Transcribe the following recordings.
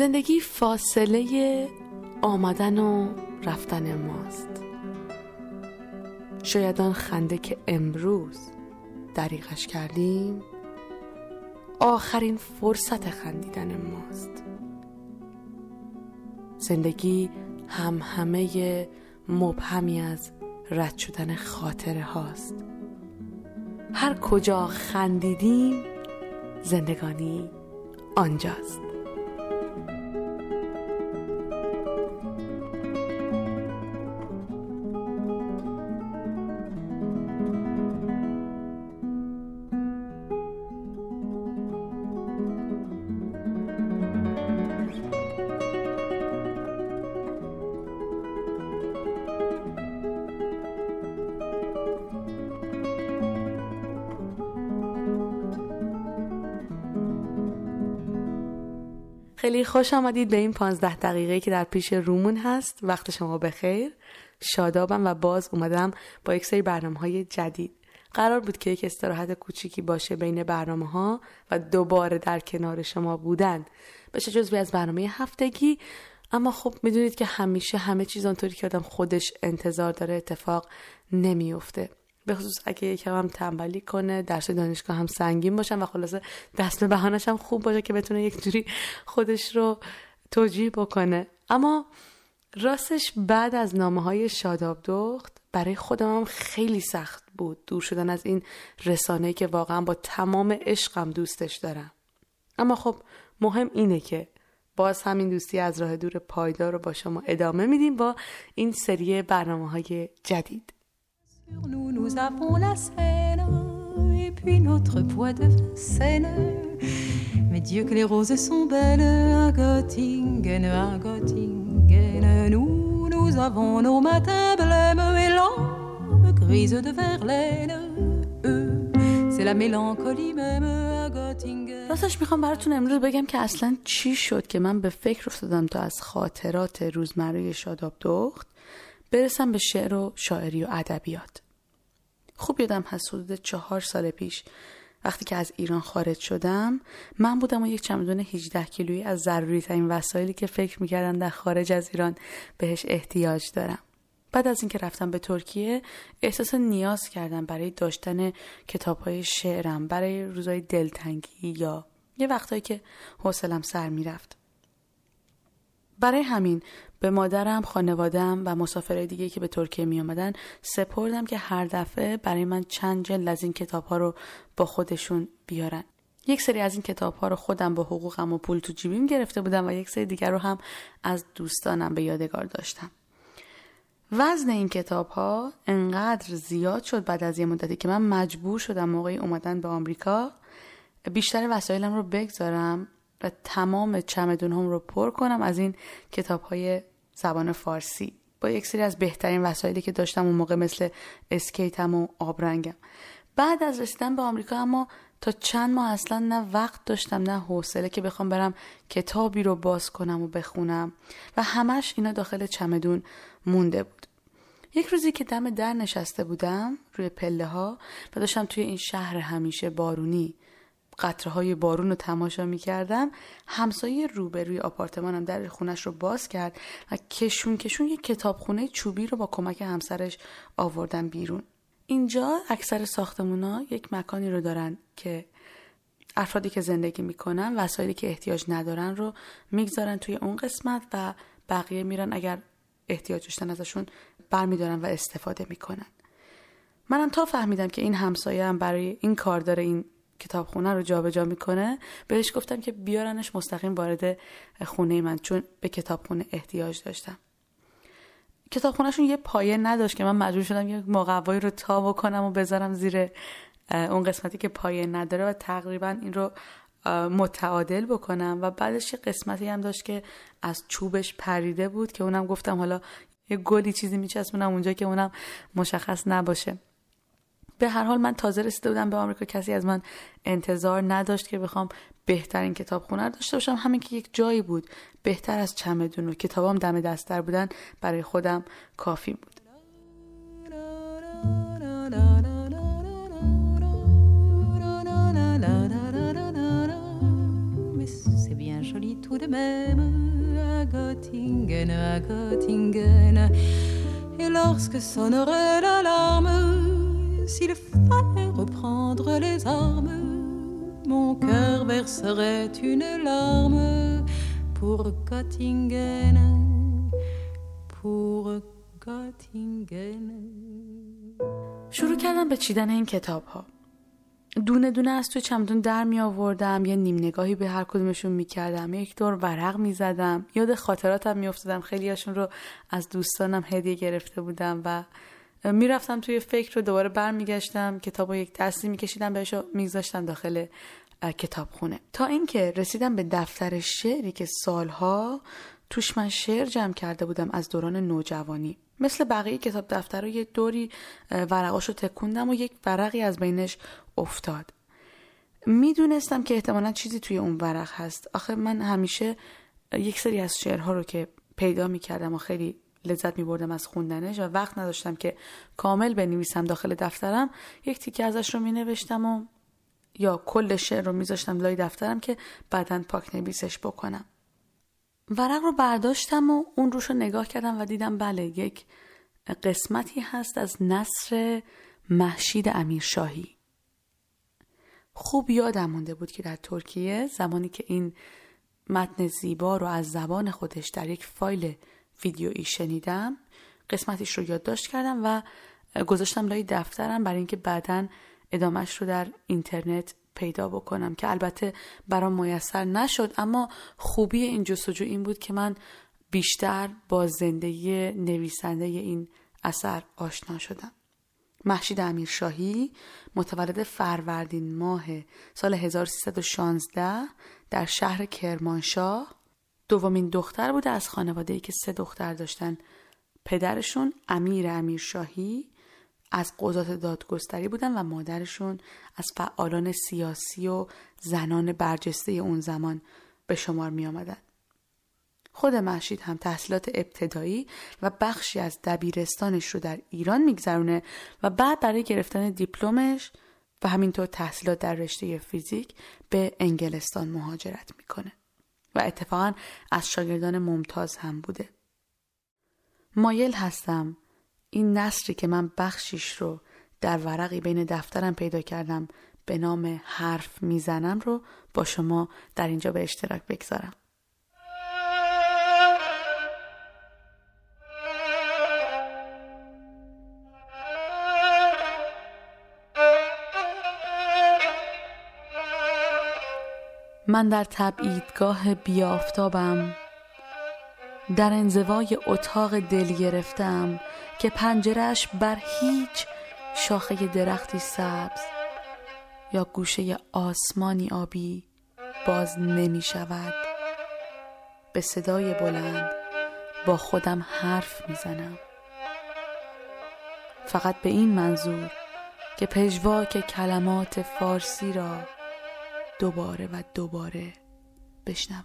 زندگی فاصله آمدن و رفتن ماست. شاید آن خنده که امروز دریغش کردیم آخرین فرصت خندیدن ماست. زندگی هم همه مبهمی از رد شدن خاطره هاست. هر کجا خندیدیم زندگانی آنجاست. خیلی خوش آمدید به این پانزده دقیقه که در پیش رومون هست. وقت شما بخیر. شادابم و باز اومدم با یک سری برنامه های جدید. قرار بود که یک استراحت کوچیکی باشه بین برنامه ها و دوباره در کنار شما بودن. بشه جزوی از برنامه هفتگی. اما خب می‌دونید که همیشه همه چیز آنطوری که آدم خودش انتظار داره اتفاق نمیافته. به خصوص اگه یکم هم تنبلی کنه درس دانشگاه هم سنگین باشن و خلاصه دست به بهانش هم خوب باشه که بتونه یک جوری خودش رو توجیه بکنه. اما راستش بعد از نامه های شاداب دخت برای خودم هم خیلی سخت بود دور شدن از این رسانه که واقعا با تمام عشقم دوستش دارم. اما خب مهم اینه که باز همین دوستی از راه دور پایدار رو با شما ادامه میدیم با این سری برنامه های جدید. Nous, nous avons la Seine et puis notre poids de Seine. Mais Dieu que les roses sont belles à Göttingen, à Göttingen. Nous, nous avons nos matins blêmes et l'âme grise de Verlaine. C'est la mélancolie même à Göttingen. راستش می‌خوام براتون امروز بگم که اصلا چی شد که من به فکر افتادم تا از خاطرات روزمره شاداب دخت برسم به شعر و شاعری و ادبیات. خوب یادم هست حدود چهار سال پیش وقتی که از ایران خارج شدم من بودم و یک چمدون 18 کیلویی از ضروری ترین وسایلی که فکر می‌کردم در خارج از ایران بهش احتیاج دارم. بعد از اینکه رفتم به ترکیه احساس نیاز کردم برای داشتن کتاب های شعرم برای روزای دلتنگی یا یه وقتایی که حوصلم سر می‌رفت. برای همین به مادرم، خانوادم و مسافرهای دیگه که به ترکیه می آمدن سپردم که هر دفعه برای من چند جلد از این کتاب ها رو با خودشون بیارن. یک سری از این کتاب ها رو خودم با حقوقم و پول تو جیبیم گرفته بودم و یک سری دیگر رو هم از دوستانم به یادگار داشتم. وزن این کتاب ها انقدر زیاد شد بعد از یه مدتی که من مجبور شدم موقعی اومدن به آمریکا بیشتر وسایلم رو بگذارم و تمام چمدون هم رو پر کنم از این کتاب های زبان فارسی. با یک سری از بهترین وسایلی که داشتم اون موقع مثل اسکیتم و آبرنگم بعد از رسیدن به آمریکا اما تا چند ماه اصلا نه وقت داشتم نه حوصله که بخوام برم کتابی رو باز کنم و بخونم. و همش اینا داخل چمدون مونده بود. یک روزی که دم در نشسته بودم روی پله ها و داشتم توی این شهر همیشه بارونی قطره های بارون رو تماشا می کردم همسایه روبروی آپارتمانم در خونش رو باز کرد و کشون کشون یک کتابخونه چوبی رو با کمک همسرش آوردن بیرون. اینجا اکثر ساختمونا یک مکانی رو دارن که افرادی که زندگی می‌کنن وسایلی که احتیاج ندارن رو می‌گذارن توی اون قسمت و بقیه میرن اگر احتیاج داشتن ازشون برمیدارن و استفاده می‌کنن. منم تا فهمیدم که این همسایه هم برای این کار داره این کتابخونه رو جابجا می‌کنه بهش گفتم که بیارنش مستقیم وارد خونه من چون به کتابخونه احتیاج داشتم. کتابخونهشون یه پایه نداشت که من مجبور شدم یه مقوایی رو تا بکنم و بذارم زیر اون قسمتی که پایه نداره و تقریبا این رو متعادل بکنم. و بعدش یه قسمتی هم داشت که از چوبش پریده بود که اونم گفتم حالا یه گلی چیزی میچسبونم اونجا که اونم مشخص نباشه. به هر حال من تازه رسیده بودم به آمریکا. کسی از من انتظار نداشت که بخوام بهترین کتاب خونه داشته باشم. همین که یک جایی بود. بهتر از چمدون و کتابام دم دستر بودن برای خودم کافی بود. Et lorsque sonnerait l'alarme, s'il fallait reprendre les armes, mon cœur verserait une larme pour Göttingen, pour Göttingen. شروع کردم به چیدن این کتاب ها. دونه دونه از توی چمدون در می آوردم یه نیم نگاهی به هر کدومشون می کردم یک دور ورق می زدم یاد خاطراتم می افتادم خیلیاشون رو از دوستانم هدیه گرفته بودم و می‌رفتم توی فکر رو دوباره برمیگشتم کتاب رو یک دستی میکشیدم بهش میگذاشتم داخل کتابخونه. تا اینکه رسیدم به دفتر شعری که سالها توش من شعر جمع کرده بودم از دوران نوجوانی. مثل بقیه کتاب دفتر رو یه دوری ورقاش رو تکوندم و یک ورقی از بینش افتاد. می‌دونستم که احتمالا چیزی توی اون ورق هست. آخه من همیشه یک سری از شعرها رو که پیدا می‌کردم و خیلی لذت میبردم از خوندنش و وقت نداشتم که کامل بنویسم داخل دفترم. یک تیکه ازش رو مینوشتم و یا کل شعر رو میذاشتم لای دفترم که بعدا پاک نویسش بکنم. ورق رو برداشتم و اون روش رو نگاه کردم و دیدم بله یک قسمتی هست از نصر محشید امیرشاهی. خوب یادم مونده بود که در ترکیه زمانی که این متن زیبا رو از زبان خودش در یک فایل ویدیویی شنیدم قسمتش رو یادداشت کردم و گذاشتم لای دفترم برای اینکه بعدا ادامهش رو در اینترنت پیدا بکنم که البته برام میسر نشد. اما خوبی این جستجو این بود که من بیشتر با زندگی نویسنده این اثر آشنا شدم. محشید امیرشاهی متولد فروردین ماه سال 1316 در شهر کرمانشاه دومین دختر بوده از خانواده ای که سه دختر داشتن پدرشون امیر امیرشاهی از قضات دادگستری بودن و مادرشون از فعالان سیاسی و زنان برجسته اون زمان به شمار می آمدن. خود محشید هم تحصیلات ابتدایی و بخشی از دبیرستانش رو در ایران میگذرونه و بعد برای گرفتن دیپلمش و همینطور تحصیلات در رشته فیزیک به انگلستان مهاجرت می‌کنه و اتفاقا از شاگردان ممتاز هم بوده. مایل هستم این نصری که من بخشیش رو در ورقی بین دفترم پیدا کردم به نام حرف می‌زنم رو با شما در اینجا به اشتراک بگذارم. من در تبعیدگاه بیافتابم. در انزوای اتاق دل گرفتم که پنجرش بر هیچ شاخه درختی سبز یا گوشه آسمانی آبی باز نمی شود. به صدای بلند با خودم حرف می‌زنم فقط به این منظور که پژواک کلمات فارسی را دوباره و دوباره بشنوم.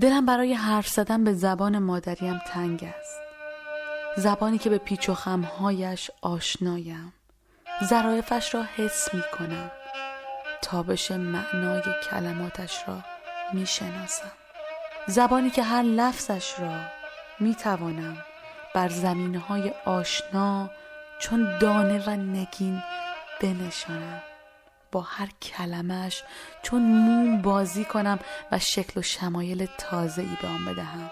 دلم برای حرف زدن به زبان مادریم تنگ زبانی که به پیچ و خمهایش آشنایم. ظرایفش را حس می کنم تابش معنای کلماتش را می شناسم زبانی که هر لفظش را می توانم بر زمین های آشنا چون دانه و نگین بنشانم. با هر کلمش چون موم بازی کنم و شکل و شمایل تازه ای به آن بدهم.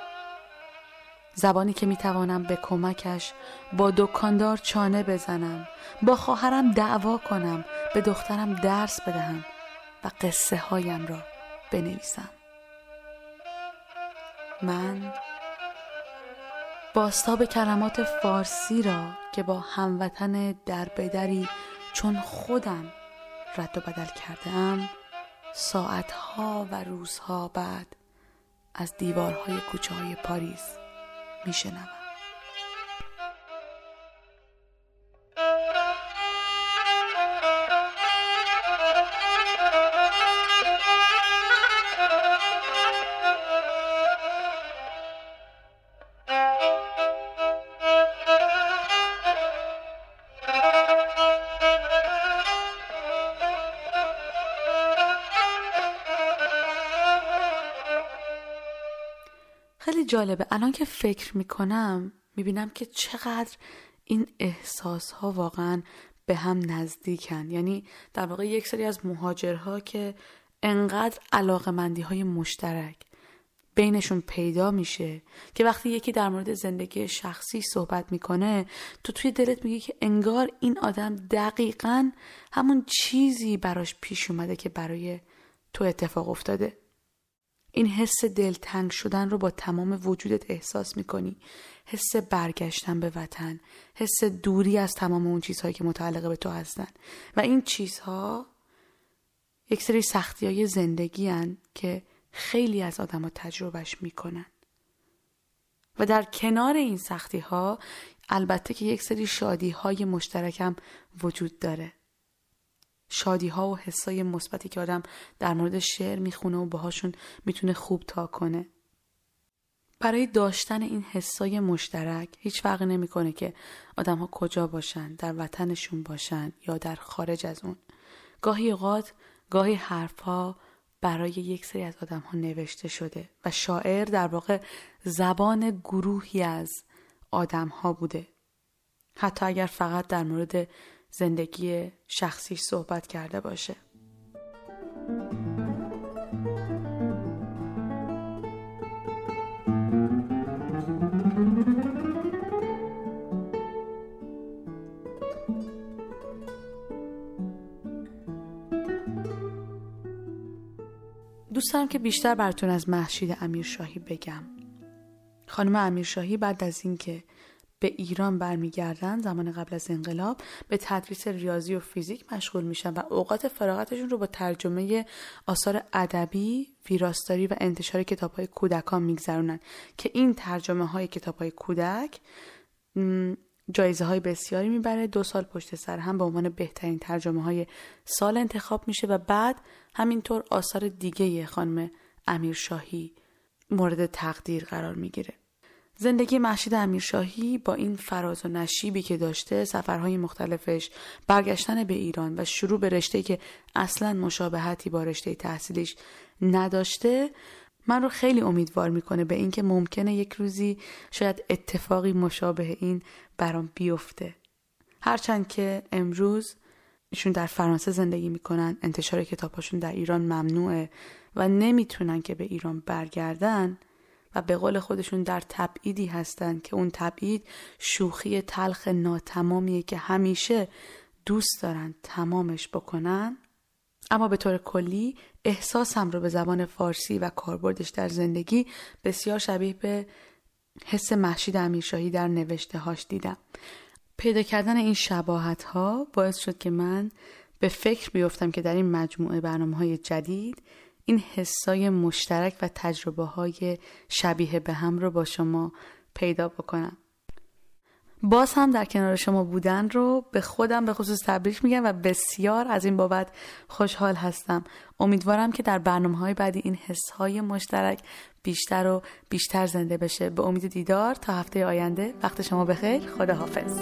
زبانی که می‌توانم به کمکش با دکاندار چانه بزنم با خواهرم دعوا کنم به دخترم درس بدهم و قصه هایم را بنویسم. من باستاب کلمات فارسی را که با هموطن در بدری چون خودم رد و بدل کرده ام ساعتها و روزها بعد از دیوارهای کوچه های پاریس میشنوم. جالبه. الان که فکر می‌کنم می‌بینم که چقدر این احساس ها واقعا به هم نزدیکن. یعنی در واقع یک سری از مهاجرها که انقدر علاقه مندی های مشترک بینشون پیدا میشه که وقتی یکی در مورد زندگی شخصی صحبت می‌کنه تو توی دلت میگی که انگار این آدم دقیقا همون چیزی براش پیش اومده که برای تو اتفاق افتاده. این حس دلتنگ شدن رو با تمام وجودت احساس می‌کنی. حس برگشتن به وطن حس دوری از تمام اون چیزهایی که متعلق به تو هستن. و این چیزها یک سری سختی های زندگی هن که خیلی از آدم ها تجربهش می‌کنن. و در کنار این سختی ها البته که یک سری شادی های مشترکم وجود داره. شادی ها و حسای مثبتی که آدم در مورد شعر می‌خونه و باهاشون می‌تونه خوب تا کنه. برای داشتن این حسای مشترک هیچ فرقی نمی‌کنه که آدم ها کجا باشن در وطنشون باشن یا در خارج از اون. گاهی اوقات گاهی حرفها برای یک سری از آدم ها نوشته شده و شاعر در واقع زبان گروهی از آدم ها بوده. حتی اگر فقط در مورد زندگی شخصی صحبت کرده باشه. دوست دارم که بیشتر براتون از محشید امیرشاهی بگم. خانم امیرشاهی بعد از اینکه به ایران برمیگردن زمان قبل از انقلاب به تدریس ریاضی و فیزیک مشغول میشن و اوقات فراغتشون رو با ترجمه آثار ادبی ویراستاری و انتشار کتاب های کودکان میگذرونن که این ترجمه های کتاب های کودک جایزه های بسیاری می‌بره. دو سال پشت سر هم به عنوان بهترین ترجمه های سال انتخاب میشه و بعد همینطور آثار دیگه خانم امیرشاهی مورد تقدیر قرار می‌گیره. زندگی محشید امیرشاهی با این فراز و نشیبی که داشته سفرهای مختلفش برگشتن به ایران و شروع به رشته که اصلا مشابهتی با رشته تحصیلیش نداشته من رو خیلی امیدوار می‌کنه به اینکه ممکنه یک روزی شاید اتفاقی مشابه این برام بیفته. هرچند که امروز ایشون در فرانسه زندگی می‌کنن انتشار کتاباشون در ایران ممنوعه و نمی‌تونن که به ایران برگردن. و به قول خودشون در تبعیدی هستن که اون تبعید شوخی تلخ ناتمامیه که همیشه دوست دارن تمامش بکنن. اما به طور کلی احساسم رو به زبان فارسی و کاربردش در زندگی بسیار شبیه به حس محشید امیرشاهی در نوشته هاش دیدم. پیدا کردن این شباهت ها باعث شد که من به فکر بیفتم که در این مجموعه برنامه های جدید این حسای مشترک و تجربه های شبیه به هم رو با شما پیدا بکنم. باز هم در کنار شما بودن رو به خودم به خصوص تبریک میگم و بسیار از این بابت خوشحال هستم. امیدوارم که در برنامه های بعدی این حس های مشترک بیشتر و بیشتر زنده بشه. به امید دیدار تا هفته آینده. وقت شما بخیر. خدا حافظ